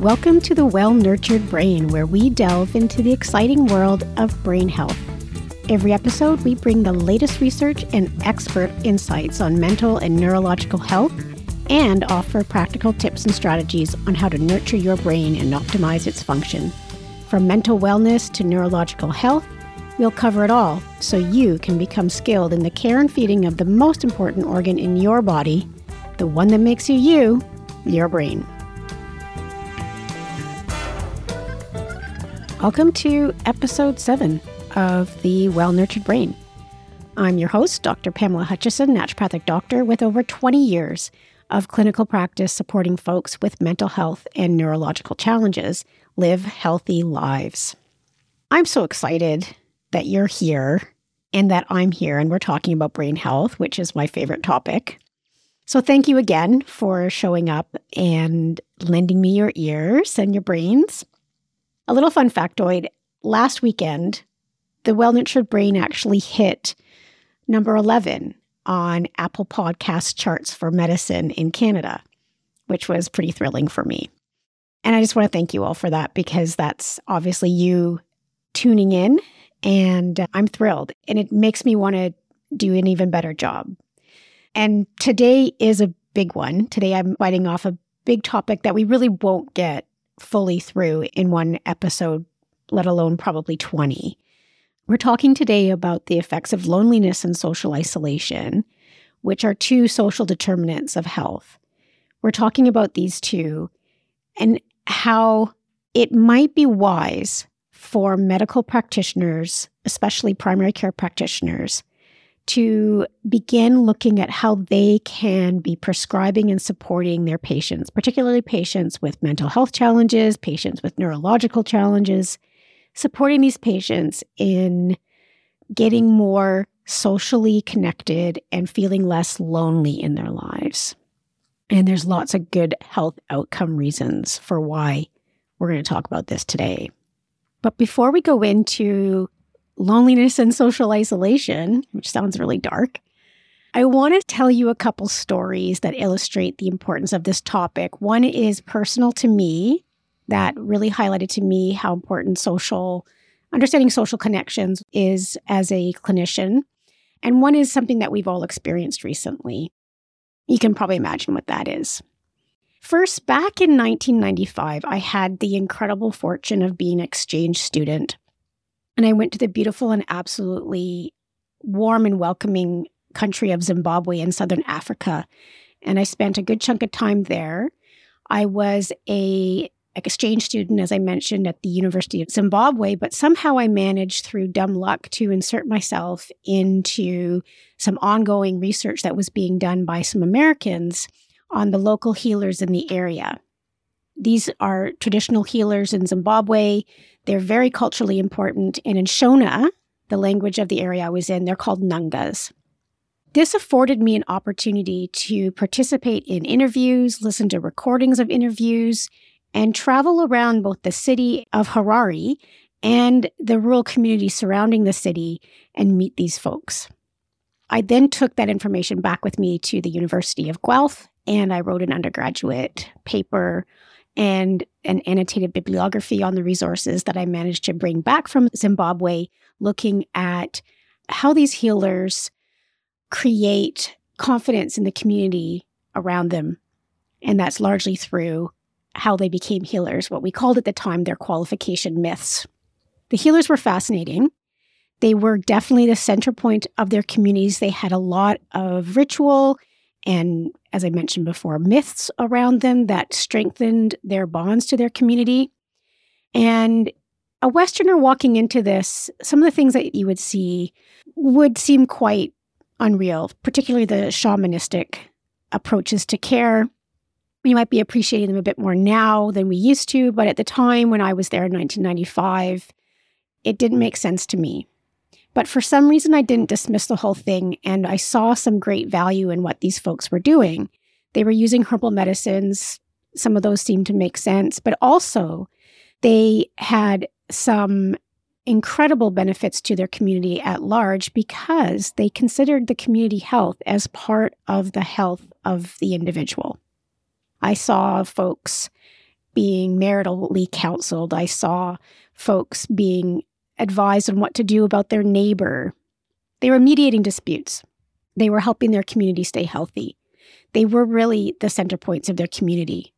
Welcome to the Well Nurtured Brain, where we delve into the exciting world of brain health. Every episode, we bring the latest research and expert insights on mental and neurological health and offer practical tips and strategies on how to nurture your brain and optimize its function. From mental wellness to neurological health, we'll cover it all so you can become skilled in the care and feeding of the most important organ in your body, the one that makes you you, your brain. Welcome to episode seven of the Well Nurtured Brain. I'm your host, Dr. Pamela Hutchison, naturopathic doctor with over 20 years of clinical practice supporting folks with mental health and neurological challenges live healthy lives. I'm so excited that you're here and that I'm here and we're talking about brain health, which is my favorite topic. So, thank you again for showing up and lending me your ears and your brains. A little fun factoid last weekend, the Well Nurtured Brain actually hit number 11 on Apple Podcast charts for medicine in Canada, which was pretty thrilling for me. And I just want to thank you all for that because that's obviously you tuning in, and I'm thrilled. And it makes me want to do an even better job. And today is a big one. Today I'm biting off a big topic that we really won't get fully through in one episode, let alone probably 20. We're talking today about the effects of loneliness and social isolation, which are two social determinants of health. We're talking about these two and how it might be wise for medical practitioners, especially primary care practitioners, to begin looking at how they can be prescribing and supporting their patients, particularly patients with mental health challenges, patients with neurological challenges, supporting these patients in getting more socially connected and feeling less lonely in their lives. And there's lots of good health outcome reasons for why we're going to talk about this today. But before we go into loneliness and social isolation, which sounds really dark, I want to tell you a couple stories that illustrate the importance of this topic. One is personal to me that really highlighted to me how important social understanding social connections is as a clinician. And one is something that we've all experienced recently. You can probably imagine what that is. First, back in 1995, I had the incredible fortune of being an exchange student and I went to the beautiful and absolutely warm and welcoming country of Zimbabwe in southern Africa. And I spent a good chunk of time there. I was a exchange student, as I mentioned, at the University of Zimbabwe, but somehow I managed through dumb luck to insert myself into some ongoing research that was being done by some Americans on the local healers in the area. These are traditional healers in Zimbabwe. They're very culturally important. And in Shona, the language of the area I was in, they're called Nungas. This afforded me an opportunity to participate in interviews, listen to recordings of interviews, and travel around both the city of Harare and the rural community surrounding the city and meet these folks. I then took that information back with me to the University of Guelph and I wrote an undergraduate paper and an annotated bibliography on the resources that I managed to bring back from Zimbabwe, looking at how these healers create confidence in the community around them. And that's largely through how they became healers, what we called at the time their qualification myths. The healers were fascinating. They were definitely the center point of their communities. They had a lot of ritual and, as I mentioned before, myths around them that strengthened their bonds to their community. And a Westerner walking into this, some of the things that you would see would seem quite unreal, particularly the shamanistic approaches to care. We might be appreciating them a bit more now than we used to, but at the time when I was there in 1995, it didn't make sense to me. But for some reason, I didn't dismiss the whole thing, and I saw some great value in what these folks were doing. They were using herbal medicines. Some of those seemed to make sense, but also they had some incredible benefits to their community at large because they considered the community health as part of the health of the individual. I saw folks being maritally counseled. I saw folks being advised on what to do about their neighbor. They were mediating disputes. They were helping their community stay healthy. They were really the center points of their community.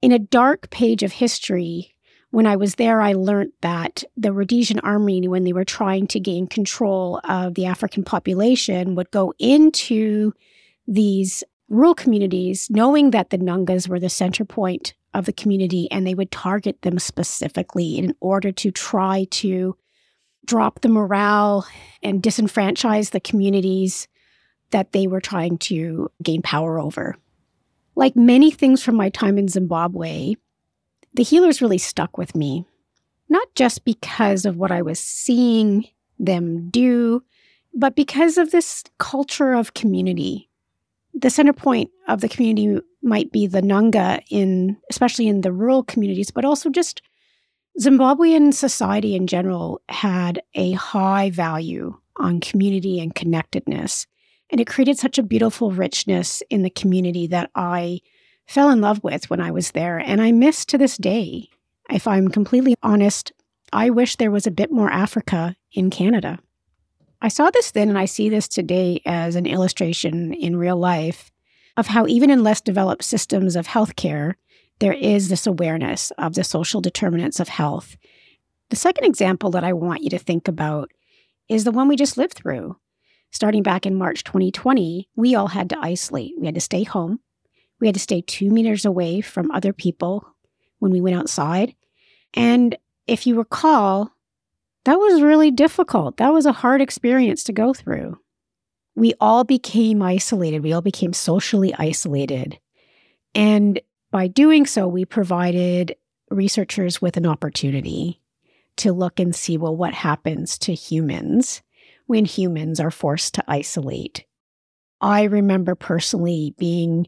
In a dark page of history, when I was there, I learned that the Rhodesian army, when they were trying to gain control of the African population, would go into these rural communities, knowing that the Nungas were the center point of the community, and they would target them specifically in order to try to drop the morale and disenfranchise the communities that they were trying to gain power over. Like many things from my time in Zimbabwe, the healers really stuck with me, not just because of what I was seeing them do, but because of this culture of community. The center point of the community might be the Nunga in especially in the rural communities, but also just Zimbabwean society in general had a high value on community and connectedness. And it created such a beautiful richness in the community that I fell in love with when I was there, and I miss to this day. If I'm completely honest, I wish there was a bit more Africa in Canada. I saw this then, and I see this today as an illustration in real life of how, even in less developed systems of healthcare, there is this awareness of the social determinants of health. The second example that I want you to think about is the one we just lived through. Starting back in March 2020, we all had to isolate. We had to stay home. We had to stay two meters away from other people when we went outside. And if you recall, that was really difficult. That was a hard experience to go through. We all became isolated. We all became socially isolated. And by doing so, we provided researchers with an opportunity to look and see well, what happens to humans when humans are forced to isolate. I remember personally being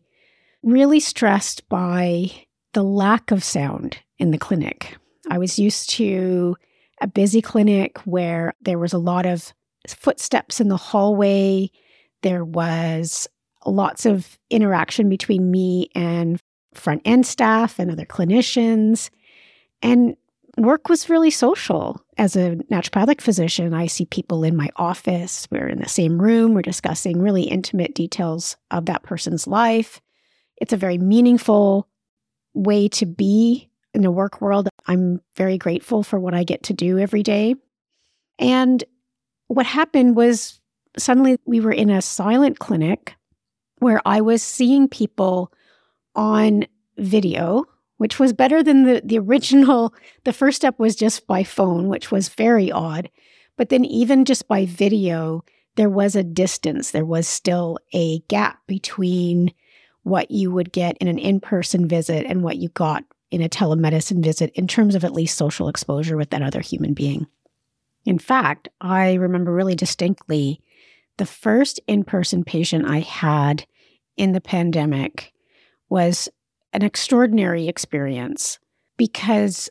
really stressed by the lack of sound in the clinic. I was used to a busy clinic where there was a lot of footsteps in the hallway. There was lots of interaction between me and front end staff and other clinicians. And work was really social. As a naturopathic physician, I see people in my office. We're in the same room. We're discussing really intimate details of that person's life. It's a very meaningful way to be in the work world. I'm very grateful for what I get to do every day. And what happened was suddenly we were in a silent clinic where I was seeing people on video, which was better than the, the original. The first step was just by phone, which was very odd. But then, even just by video, there was a distance. There was still a gap between what you would get in an in person visit and what you got in a telemedicine visit in terms of at least social exposure with that other human being. In fact, I remember really distinctly the first in person patient I had in the pandemic was an extraordinary experience because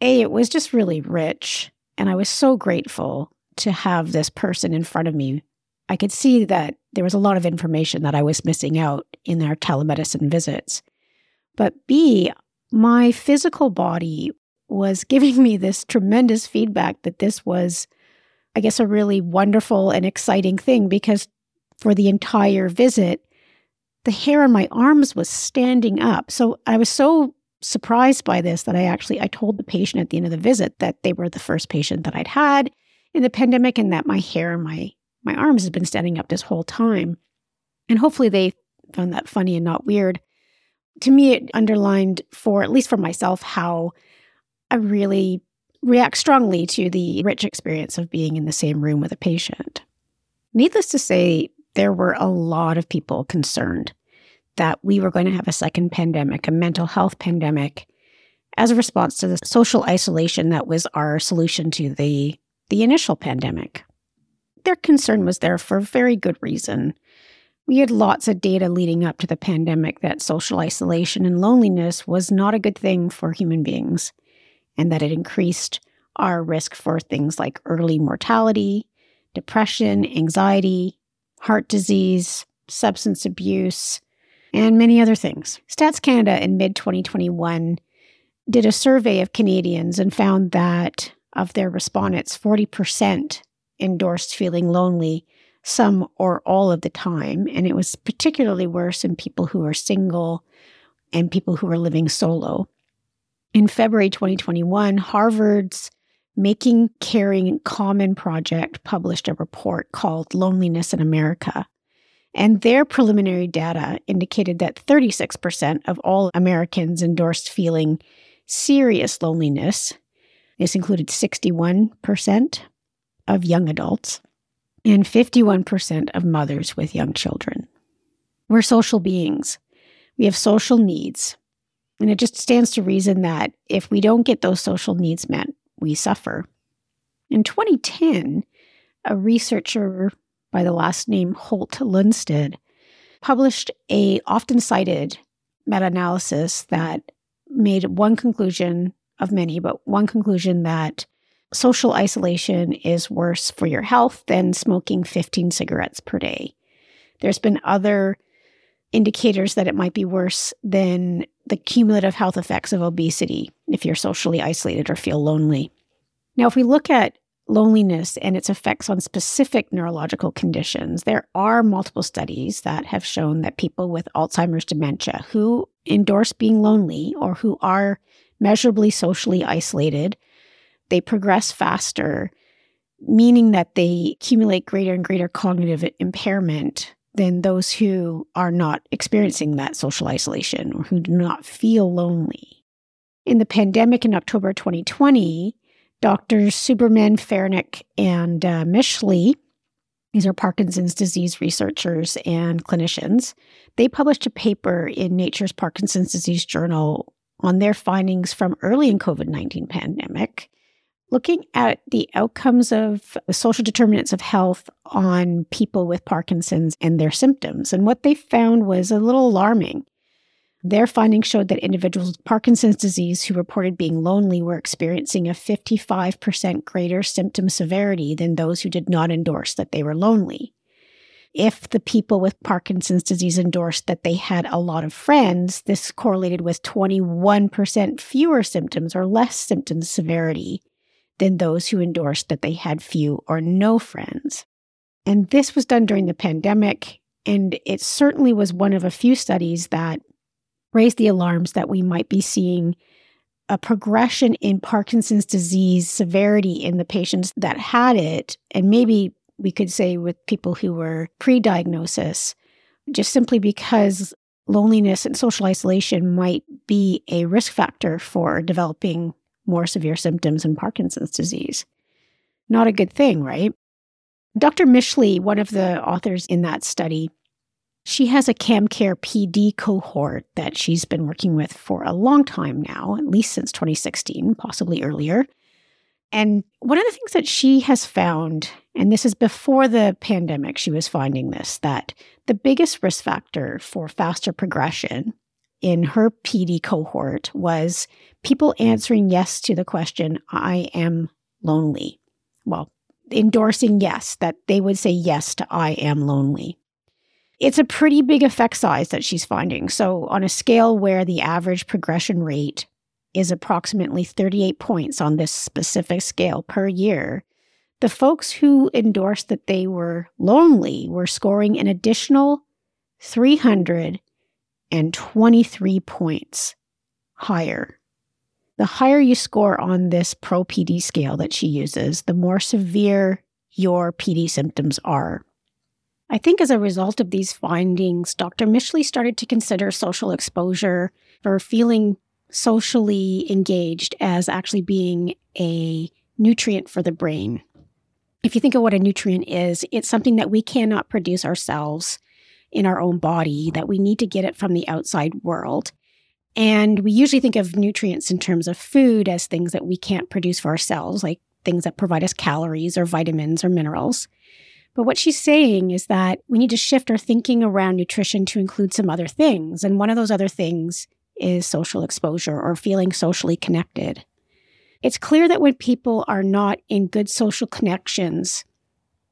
A, it was just really rich. And I was so grateful to have this person in front of me I could see that there was a lot of information that I was missing out in our telemedicine visits. But B, my physical body was giving me this tremendous feedback that this was, I guess, a really wonderful and exciting thing because for the entire visit, the hair on my arms was standing up. So I was so surprised by this that I actually I told the patient at the end of the visit that they were the first patient that I'd had in the pandemic and that my hair and my my arms has been standing up this whole time. And hopefully they found that funny and not weird. To me, it underlined for, at least for myself, how I really react strongly to the rich experience of being in the same room with a patient. Needless to say, there were a lot of people concerned that we were going to have a second pandemic, a mental health pandemic, as a response to the social isolation that was our solution to the, the initial pandemic their concern was there for a very good reason. We had lots of data leading up to the pandemic that social isolation and loneliness was not a good thing for human beings, and that it increased our risk for things like early mortality, depression, anxiety, heart disease, substance abuse, and many other things. Stats Canada in mid 2021 did a survey of Canadians and found that of their respondents, 40% endorsed feeling lonely some or all of the time. And it was particularly worse in people who are single and people who are living solo. In February 2021, Harvard's Making Caring Common Project published a report called Loneliness in America. And their preliminary data indicated that 36% of all Americans endorsed feeling serious loneliness. This included 61% of young adults and 51% of mothers with young children. We're social beings. We have social needs. And it just stands to reason that if we don't get those social needs met, we suffer. In 2010, a researcher by the last name Holt Lunstad published a often cited meta-analysis that made one conclusion of many, but one conclusion that social isolation is worse for your health than smoking 15 cigarettes per day. There's been other indicators that it might be worse than the cumulative health effects of obesity if you're socially isolated or feel lonely. Now, if we look at loneliness and its effects on specific neurological conditions, there are multiple studies that have shown that people with Alzheimer's dementia who endorse being lonely or who are measurably socially isolated, they progress faster, meaning that they accumulate greater and greater cognitive impairment than those who are not experiencing that social isolation or who do not feel lonely. In the pandemic in October 2020, Doctors Subramanian, Farahnik, and uh, Mischley, these are Parkinson's disease researchers and clinicians, they published a paper in Nature's Parkinson's Disease Journal on their findings from early in COVID-19 pandemic, looking at the outcomes of social determinants of health on people with Parkinson's and their symptoms. And what they found was a little alarming. Their findings showed that individuals with Parkinson's disease who reported being lonely were experiencing a 55% greater symptom severity than those who did not endorse that they were lonely. If the people with Parkinson's disease endorsed that they had a lot of friends, this correlated with 21% fewer symptoms or less symptom severity than those who endorsed that they had few or no friends. And this was done during the pandemic. And it certainly was one of a few studies that raised the alarms that we might be seeing a progression in Parkinson's disease severity in the patients that had it, and maybe we could say with people who were pre diagnosis, just simply because loneliness and social isolation might be a risk factor for developing more severe symptoms in Parkinson's disease. Not a good thing, right? Dr. Mischley, one of the authors in that study, she has a CamCare PD cohort that she's been working with for a long time now, at least since 2016, possibly earlier. And one of the things that she has found, and this is before the pandemic, she was finding this, that the biggest risk factor for faster progression in her PD cohort was people answering yes to the question, I am lonely. Well, endorsing yes, that they would say yes to I am lonely. It's a pretty big effect size that she's finding. So, on a scale where the average progression rate is approximately 38 points on this specific scale per year, the folks who endorsed that they were lonely were scoring an additional 323 points higher. The higher you score on this pro PD scale that she uses, the more severe your PD symptoms are. I think as a result of these findings, Dr. Mischley started to consider social exposure or feeling socially engaged as actually being a nutrient for the brain. If you think of what a nutrient is, it's something that we cannot produce ourselves in our own body, that we need to get it from the outside world. And we usually think of nutrients in terms of food as things that we can't produce for ourselves, like things that provide us calories or vitamins or minerals. But what she's saying is that we need to shift our thinking around nutrition to include some other things. And one of those other things is social exposure or feeling socially connected. It's clear that when people are not in good social connections,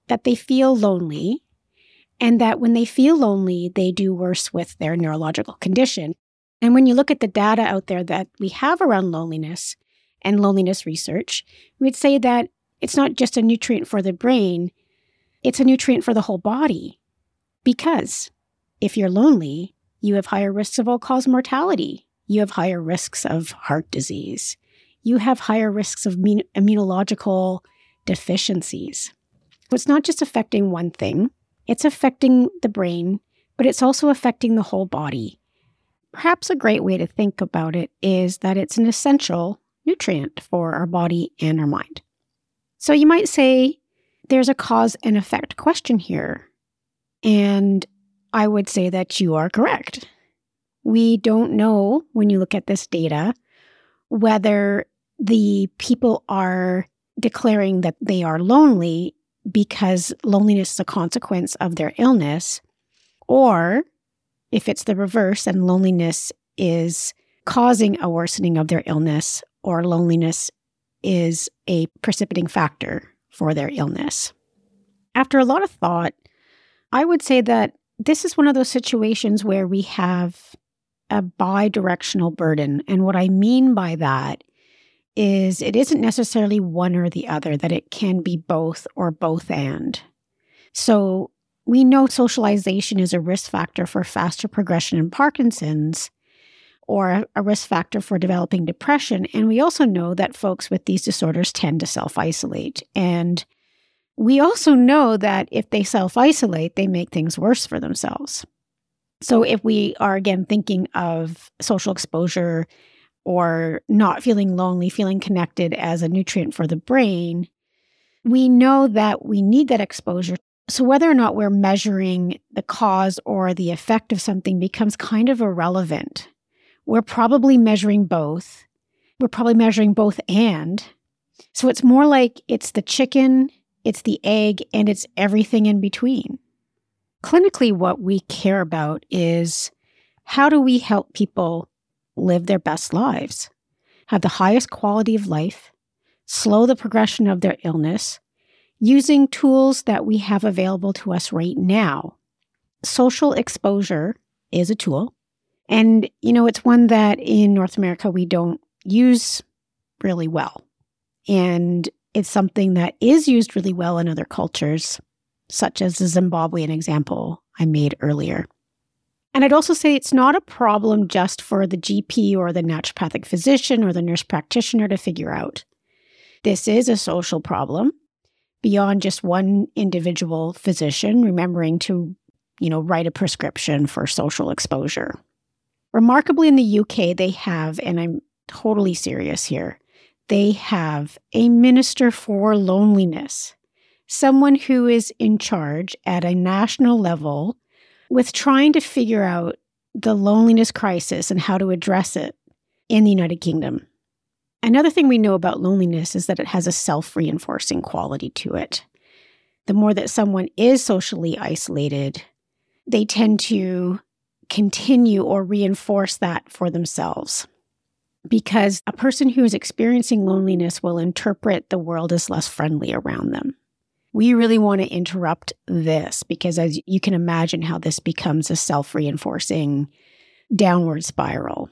that they feel lonely, and that when they feel lonely, they do worse with their neurological condition. And when you look at the data out there that we have around loneliness and loneliness research, we'd say that it's not just a nutrient for the brain, it's a nutrient for the whole body. Because if you're lonely, you have higher risks of all cause mortality. You have higher risks of heart disease. You have higher risks of immunological deficiencies. So it's not just affecting one thing, it's affecting the brain, but it's also affecting the whole body. Perhaps a great way to think about it is that it's an essential nutrient for our body and our mind. So you might say there's a cause and effect question here. And I would say that you are correct. We don't know when you look at this data whether the people are declaring that they are lonely because loneliness is a consequence of their illness, or if it's the reverse and loneliness is causing a worsening of their illness, or loneliness is a precipitating factor for their illness. After a lot of thought, I would say that this is one of those situations where we have a bi directional burden. And what I mean by that is it isn't necessarily one or the other, that it can be both or both and. So we know socialization is a risk factor for faster progression in Parkinson's or a risk factor for developing depression. And we also know that folks with these disorders tend to self isolate. And we also know that if they self isolate, they make things worse for themselves. So, if we are again thinking of social exposure or not feeling lonely, feeling connected as a nutrient for the brain, we know that we need that exposure. So, whether or not we're measuring the cause or the effect of something becomes kind of irrelevant. We're probably measuring both. We're probably measuring both and. So, it's more like it's the chicken it's the egg, and it's everything in between. Clinically, what we care about is how do we help people live their best lives, have the highest quality of life, slow the progression of their illness, using tools that we have available to us right now. Social exposure is a tool. And, you know, it's one that in North America we don't use really well. And it's something that is used really well in other cultures, such as the Zimbabwean example I made earlier. And I'd also say it's not a problem just for the GP or the naturopathic physician or the nurse practitioner to figure out. This is a social problem beyond just one individual physician remembering to, you know, write a prescription for social exposure. Remarkably in the UK they have and I'm totally serious here they have a minister for loneliness, someone who is in charge at a national level with trying to figure out the loneliness crisis and how to address it in the United Kingdom. Another thing we know about loneliness is that it has a self reinforcing quality to it. The more that someone is socially isolated, they tend to continue or reinforce that for themselves because a person who is experiencing loneliness will interpret the world as less friendly around them. We really want to interrupt this because, as you can imagine, how this becomes a self reinforcing downward spiral.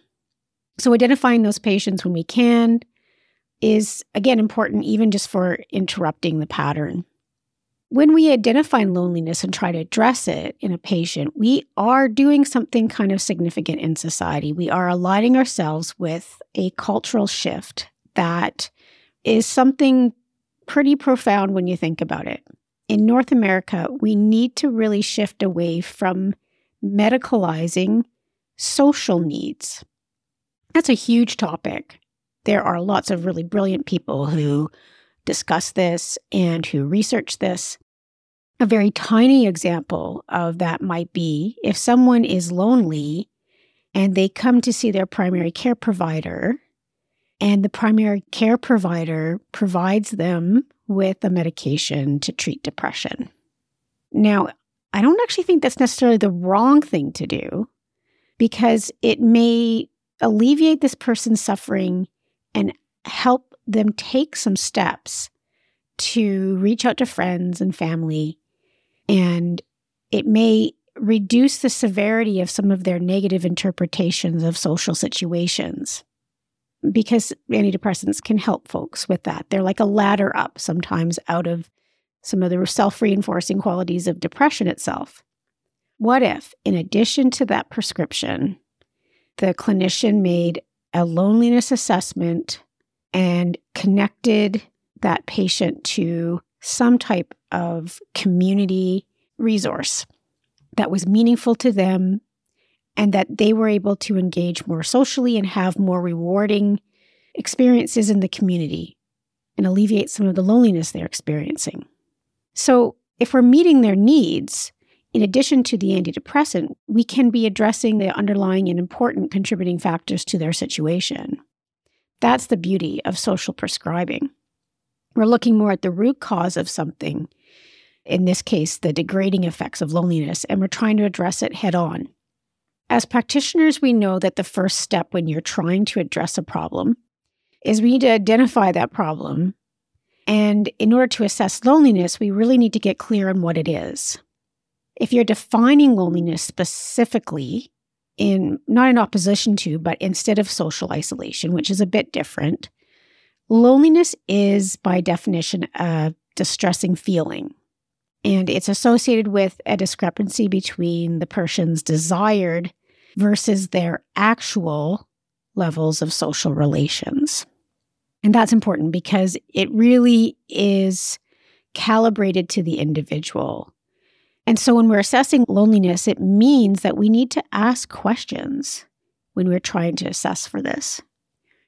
So, identifying those patients when we can is, again, important, even just for interrupting the pattern when we identify loneliness and try to address it in a patient, we are doing something kind of significant in society. We are aligning ourselves with a cultural shift that is something pretty profound when you think about it. In North America, we need to really shift away from medicalizing social needs. That's a huge topic. There are lots of really brilliant people who discuss this and who research this. A very tiny example of that might be if someone is lonely and they come to see their primary care provider, and the primary care provider provides them with a medication to treat depression. Now, I don't actually think that's necessarily the wrong thing to do because it may alleviate this person's suffering and help them take some steps to reach out to friends and family. And it may reduce the severity of some of their negative interpretations of social situations because antidepressants can help folks with that. They're like a ladder up sometimes out of some of the self reinforcing qualities of depression itself. What if, in addition to that prescription, the clinician made a loneliness assessment and connected that patient to some type of community resource that was meaningful to them and that they were able to engage more socially and have more rewarding experiences in the community and alleviate some of the loneliness they're experiencing. So, if we're meeting their needs, in addition to the antidepressant, we can be addressing the underlying and important contributing factors to their situation. That's the beauty of social prescribing. We're looking more at the root cause of something, in this case, the degrading effects of loneliness, and we're trying to address it head on. As practitioners, we know that the first step when you're trying to address a problem is we need to identify that problem. And in order to assess loneliness, we really need to get clear on what it is. If you're defining loneliness specifically, in not in opposition to, but instead of social isolation, which is a bit different. Loneliness is, by definition, a distressing feeling. And it's associated with a discrepancy between the person's desired versus their actual levels of social relations. And that's important because it really is calibrated to the individual. And so when we're assessing loneliness, it means that we need to ask questions when we're trying to assess for this.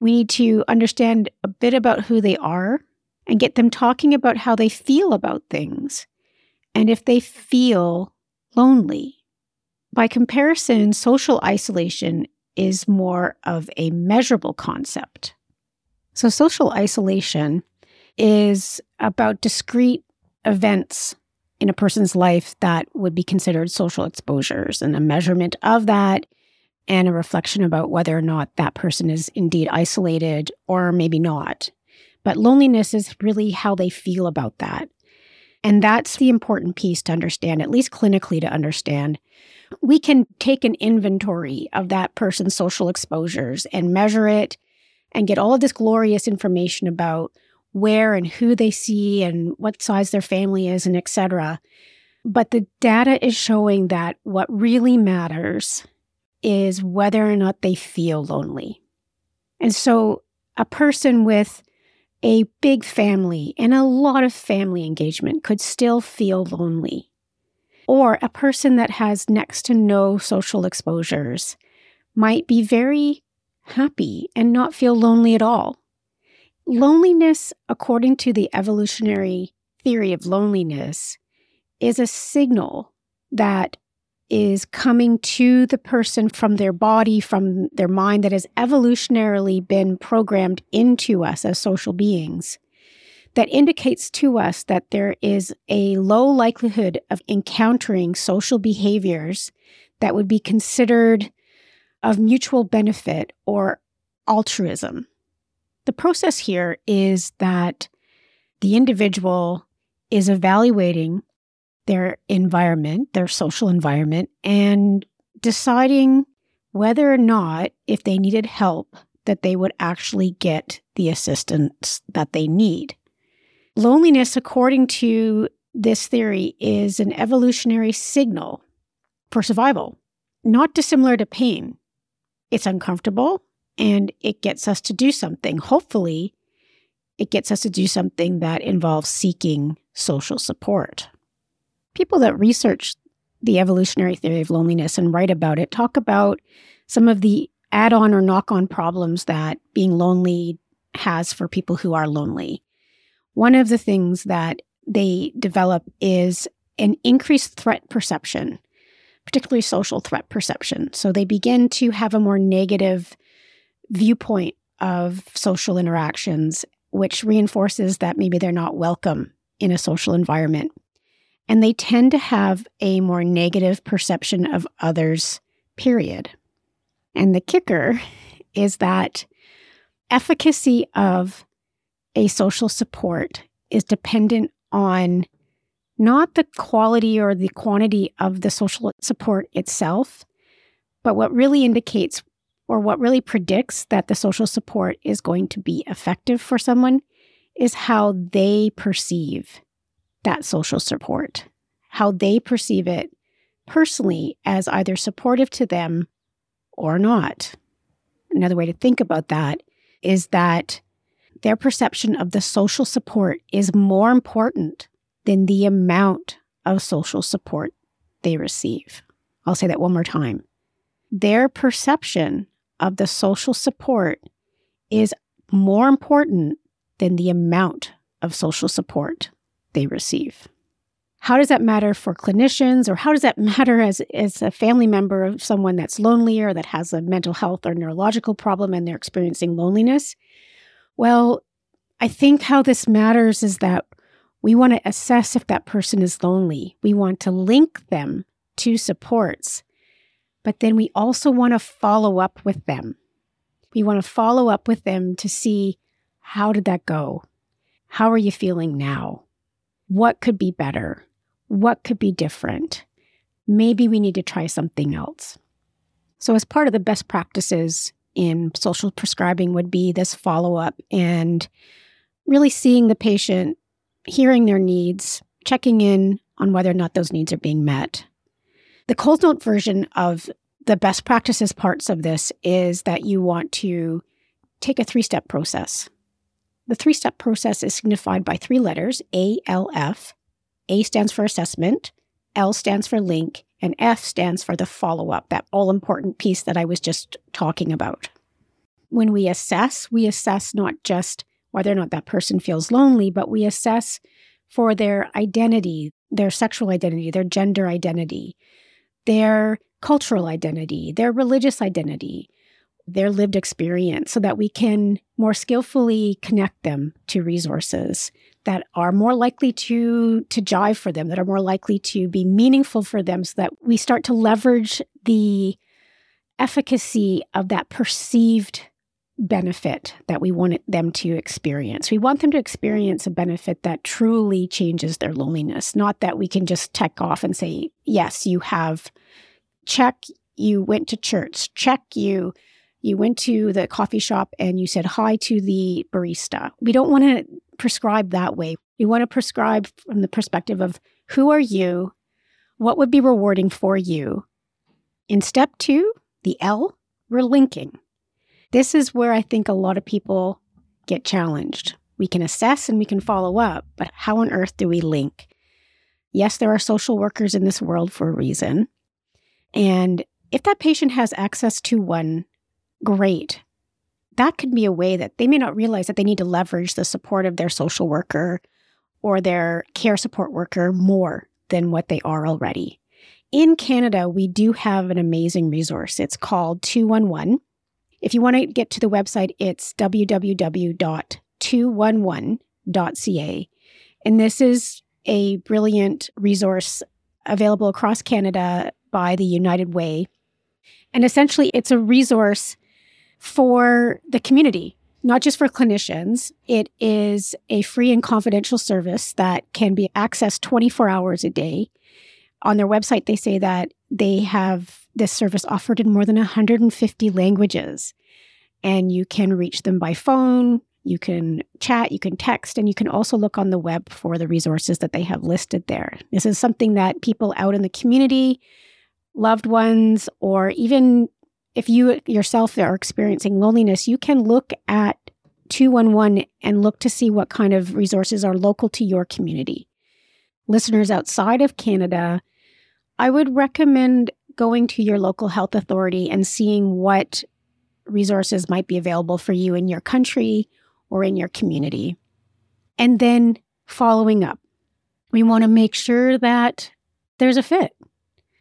We need to understand a bit about who they are and get them talking about how they feel about things and if they feel lonely. By comparison, social isolation is more of a measurable concept. So, social isolation is about discrete events in a person's life that would be considered social exposures and a measurement of that and a reflection about whether or not that person is indeed isolated or maybe not. But loneliness is really how they feel about that. And that's the important piece to understand, at least clinically to understand. We can take an inventory of that person's social exposures and measure it and get all of this glorious information about where and who they see and what size their family is and etc. But the data is showing that what really matters is whether or not they feel lonely. And so a person with a big family and a lot of family engagement could still feel lonely. Or a person that has next to no social exposures might be very happy and not feel lonely at all. Loneliness, according to the evolutionary theory of loneliness, is a signal that is coming to the person from their body, from their mind that has evolutionarily been programmed into us as social beings, that indicates to us that there is a low likelihood of encountering social behaviors that would be considered of mutual benefit or altruism. The process here is that the individual is evaluating their environment, their social environment, and deciding whether or not, if they needed help, that they would actually get the assistance that they need. Loneliness, according to this theory, is an evolutionary signal for survival, not dissimilar to pain. It's uncomfortable, and it gets us to do something. Hopefully, it gets us to do something that involves seeking social support. People that research the evolutionary theory of loneliness and write about it talk about some of the add on or knock on problems that being lonely has for people who are lonely. One of the things that they develop is an increased threat perception, particularly social threat perception. So they begin to have a more negative viewpoint of social interactions, which reinforces that maybe they're not welcome in a social environment. And they tend to have a more negative perception of others, period. And the kicker is that efficacy of a social support is dependent on not the quality or the quantity of the social support itself, but what really indicates or what really predicts that the social support is going to be effective for someone is how they perceive that social support, how they perceive it personally as either supportive to them or not. Another way to think about that is that their perception of the social support is more important than the amount of social support they receive. I'll say that one more time. Their perception of the social support is more important than the amount of social support they receive. How does that matter for clinicians, or how does that matter as, as a family member of someone that's lonely or that has a mental health or neurological problem and they're experiencing loneliness? Well, I think how this matters is that we want to assess if that person is lonely. We want to link them to supports, but then we also want to follow up with them. We want to follow up with them to see how did that go? How are you feeling now? What could be better? What could be different? Maybe we need to try something else. So, as part of the best practices in social prescribing, would be this follow up and really seeing the patient hearing their needs, checking in on whether or not those needs are being met. The Coles Note version of the best practices parts of this is that you want to take a three step process. The three step process is signified by three letters A, L, F. A stands for assessment, L stands for link, and F stands for the follow up, that all important piece that I was just talking about. When we assess, we assess not just whether or not that person feels lonely, but we assess for their identity, their sexual identity, their gender identity, their cultural identity, their religious identity, their lived experience, so that we can more skillfully connect them to resources that are more likely to, to jive for them, that are more likely to be meaningful for them, so that we start to leverage the efficacy of that perceived benefit that we want them to experience. We want them to experience a benefit that truly changes their loneliness, not that we can just check off and say, yes, you have check you went to church, check you you went to the coffee shop and you said hi to the barista. We don't want to prescribe that way. We want to prescribe from the perspective of who are you? What would be rewarding for you? In step 2, the L, we're linking. This is where I think a lot of people get challenged. We can assess and we can follow up, but how on earth do we link? Yes, there are social workers in this world for a reason. And if that patient has access to one, great. That could be a way that they may not realize that they need to leverage the support of their social worker or their care support worker more than what they are already. In Canada, we do have an amazing resource. It's called 211 if you want to get to the website, it's www.211.ca. And this is a brilliant resource available across Canada by the United Way. And essentially, it's a resource for the community, not just for clinicians. It is a free and confidential service that can be accessed 24 hours a day. On their website, they say that they have this service offered in more than 150 languages. And you can reach them by phone, you can chat, you can text, and you can also look on the web for the resources that they have listed there. This is something that people out in the community, loved ones, or even if you yourself are experiencing loneliness, you can look at 211 and look to see what kind of resources are local to your community. Listeners outside of Canada, I would recommend going to your local health authority and seeing what resources might be available for you in your country or in your community. And then following up. We want to make sure that there's a fit.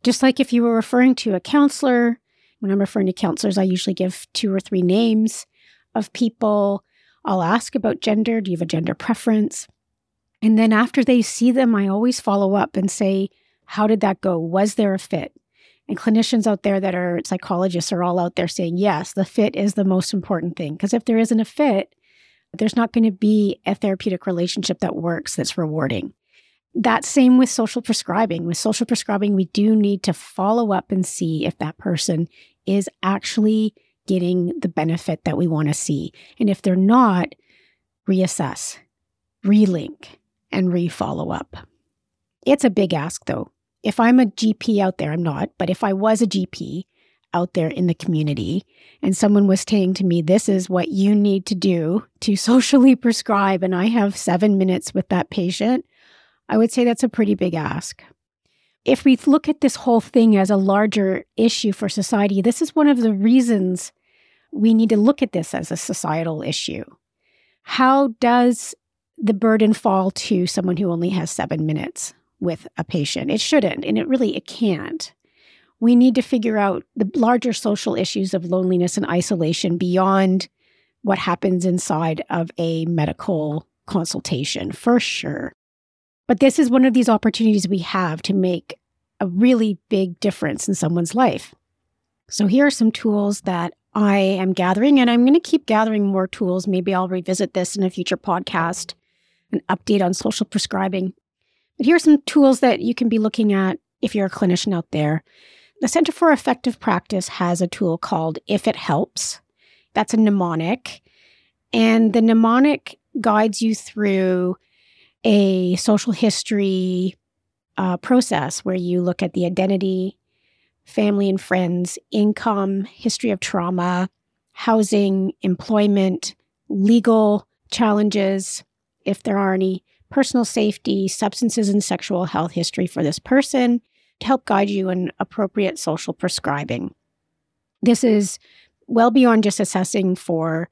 Just like if you were referring to a counselor, when I'm referring to counselors, I usually give two or three names of people. I'll ask about gender. Do you have a gender preference? And then after they see them, I always follow up and say, How did that go? Was there a fit? And clinicians out there that are psychologists are all out there saying, yes, the fit is the most important thing. Because if there isn't a fit, there's not going to be a therapeutic relationship that works that's rewarding. that same with social prescribing. With social prescribing, we do need to follow up and see if that person is actually getting the benefit that we want to see. And if they're not, reassess, relink, and refollow up. It's a big ask though. If I'm a GP out there, I'm not, but if I was a GP out there in the community and someone was saying to me, This is what you need to do to socially prescribe, and I have seven minutes with that patient, I would say that's a pretty big ask. If we look at this whole thing as a larger issue for society, this is one of the reasons we need to look at this as a societal issue. How does the burden fall to someone who only has seven minutes with a patient? It shouldn't, and it really it can't. We need to figure out the larger social issues of loneliness and isolation beyond what happens inside of a medical consultation, for sure. But this is one of these opportunities we have to make a really big difference in someone's life. So, here are some tools that I am gathering, and I'm going to keep gathering more tools. Maybe I'll revisit this in a future podcast, an update on social prescribing. But here are some tools that you can be looking at if you're a clinician out there. The Center for Effective Practice has a tool called If It Helps. That's a mnemonic. And the mnemonic guides you through a social history uh, process where you look at the identity, family and friends, income, history of trauma, housing, employment, legal challenges, if there are any, personal safety, substances and sexual health history for this person to help guide you in appropriate social prescribing. This is well beyond just assessing for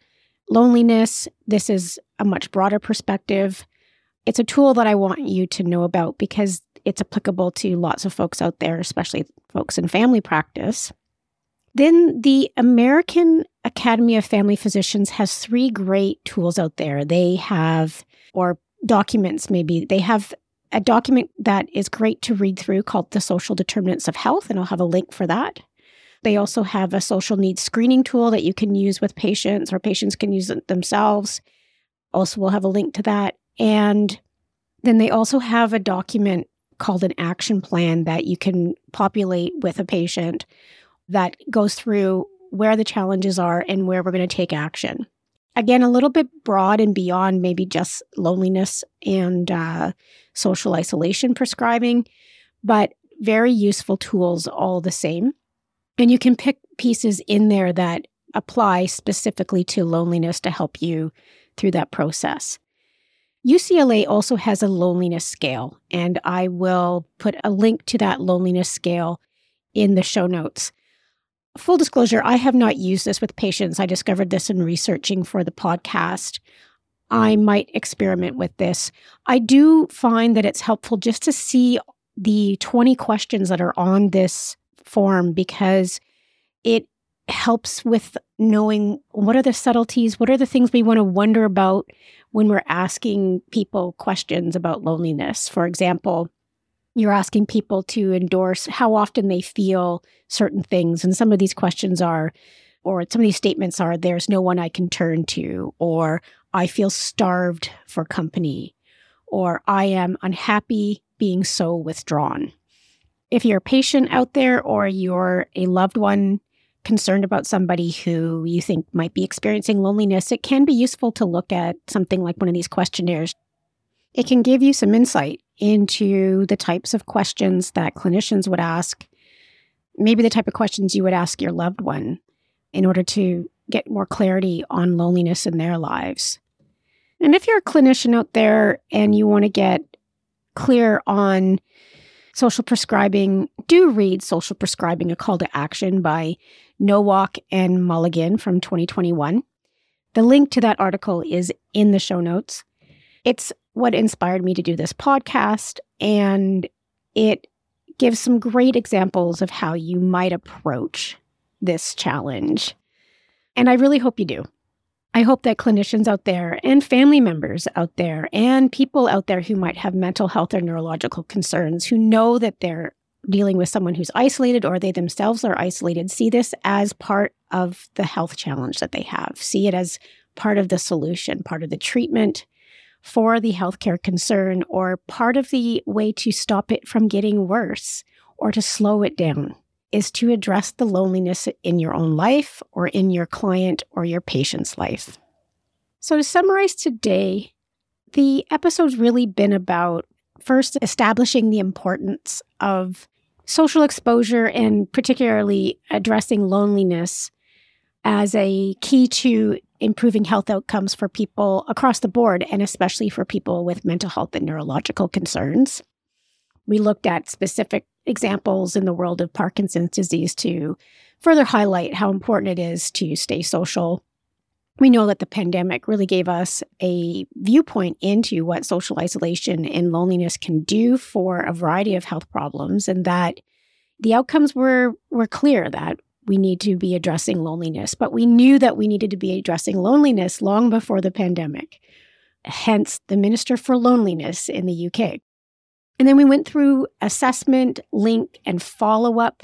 loneliness. This is a much broader perspective. It's a tool that I want you to know about because it's applicable to lots of folks out there, especially folks in family practice. Then the American Academy of Family Physicians has three great tools out there. They have, or documents maybe, they have a document that is great to read through called The Social Determinants of Health, and I'll have a link for that. They also have a social needs screening tool that you can use with patients or patients can use it themselves. Also, we'll have a link to that. And then they also have a document called an action plan that you can populate with a patient that goes through where the challenges are and where we're going to take action. Again, a little bit broad and beyond maybe just loneliness and uh, social isolation prescribing, but very useful tools all the same. And you can pick pieces in there that apply specifically to loneliness to help you through that process. UCLA also has a loneliness scale, and I will put a link to that loneliness scale in the show notes. Full disclosure, I have not used this with patients. I discovered this in researching for the podcast. I might experiment with this. I do find that it's helpful just to see the 20 questions that are on this form because it helps with knowing what are the subtleties, what are the things we want to wonder about when we're asking people questions about loneliness. For example, you're asking people to endorse how often they feel certain things. And some of these questions are, or some of these statements are, there's no one I can turn to, or I feel starved for company, or I am unhappy being so withdrawn. If you're a patient out there or you're a loved one concerned about somebody who you think might be experiencing loneliness, it can be useful to look at something like one of these questionnaires. It can give you some insight into the types of questions that clinicians would ask, maybe the type of questions you would ask your loved one in order to get more clarity on loneliness in their lives. And if you're a clinician out there and you want to get clear on social prescribing, do read Social Prescribing A Call to Action by Nowak and Mulligan from 2021. The link to that article is in the show notes. It's what inspired me to do this podcast, and it gives some great examples of how you might approach this challenge. And I really hope you do. I hope that clinicians out there and family members out there and people out there who might have mental health or neurological concerns who know that they're dealing with someone who's isolated or they themselves are isolated see this as part of the health challenge that they have. See it as part of the solution, part of the treatment, for the healthcare concern or part of the way to stop it from getting worse or to slow it down is to address the loneliness in your own life or in your client or your patient's life. So, to summarize today, the episode's really been about first establishing the importance of social exposure and particularly addressing loneliness as a key to improving health outcomes for people across the board and especially for people with mental health and neurological concerns. We looked at specific examples in the world of Parkinson's disease to further highlight how important it is to stay social. We know that the pandemic really gave us a viewpoint into what social isolation and loneliness can do for a variety of health problems, and that the outcomes were, were clear that we need to be addressing loneliness. But we knew that we needed to be addressing loneliness long before the pandemic, hence the Minister for Loneliness in the UK. And then we went through assessment, link, and follow up,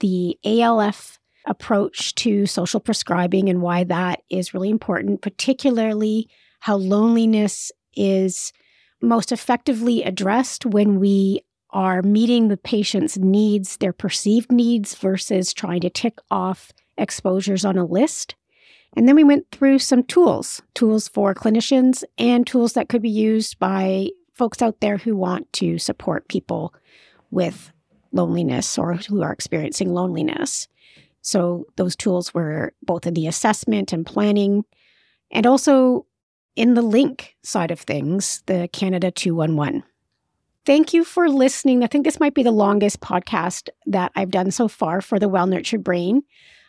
the ALF approach to social prescribing and why that is really important, particularly how loneliness is most effectively addressed when we are meeting the patient's needs, their perceived needs, versus trying to tick off exposures on a list. And then we went through some tools, tools for clinicians and tools that could be used by folks out there who want to support people with loneliness or who are experiencing loneliness. So those tools were both in the assessment and planning and also in the link side of things, the Canada 211. Thank you for listening. I think this might be the longest podcast that I've done so far for the Well Nurtured Brain.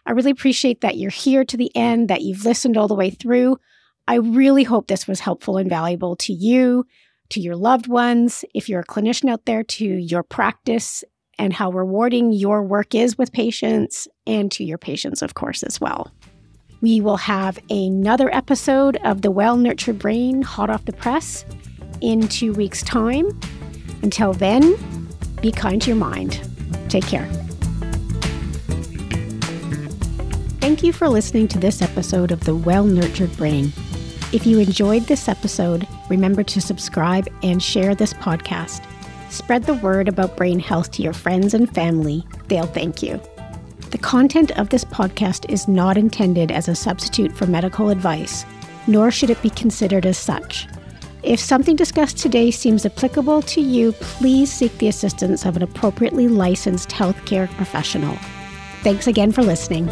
I really appreciate that you're here to the end, that you've listened all the way through. I really hope this was helpful and valuable to you to your loved ones, if you're a clinician out there, to your practice and how rewarding your work is with patients, and to your patients, of course, as well. We will have another episode of The Well Nurtured Brain hot off the press in two weeks' time. Until then, be kind to your mind. Take care. Thank you for listening to this episode of The Well Nurtured Brain. If you enjoyed this episode, remember to subscribe and share this podcast. Spread the word about brain health to your friends and family. They'll thank you. The content of this podcast is not intended as a substitute for medical advice, nor should it be considered as such. If something discussed today seems applicable to you, please seek the assistance of an appropriately licensed healthcare professional. Thanks again for listening.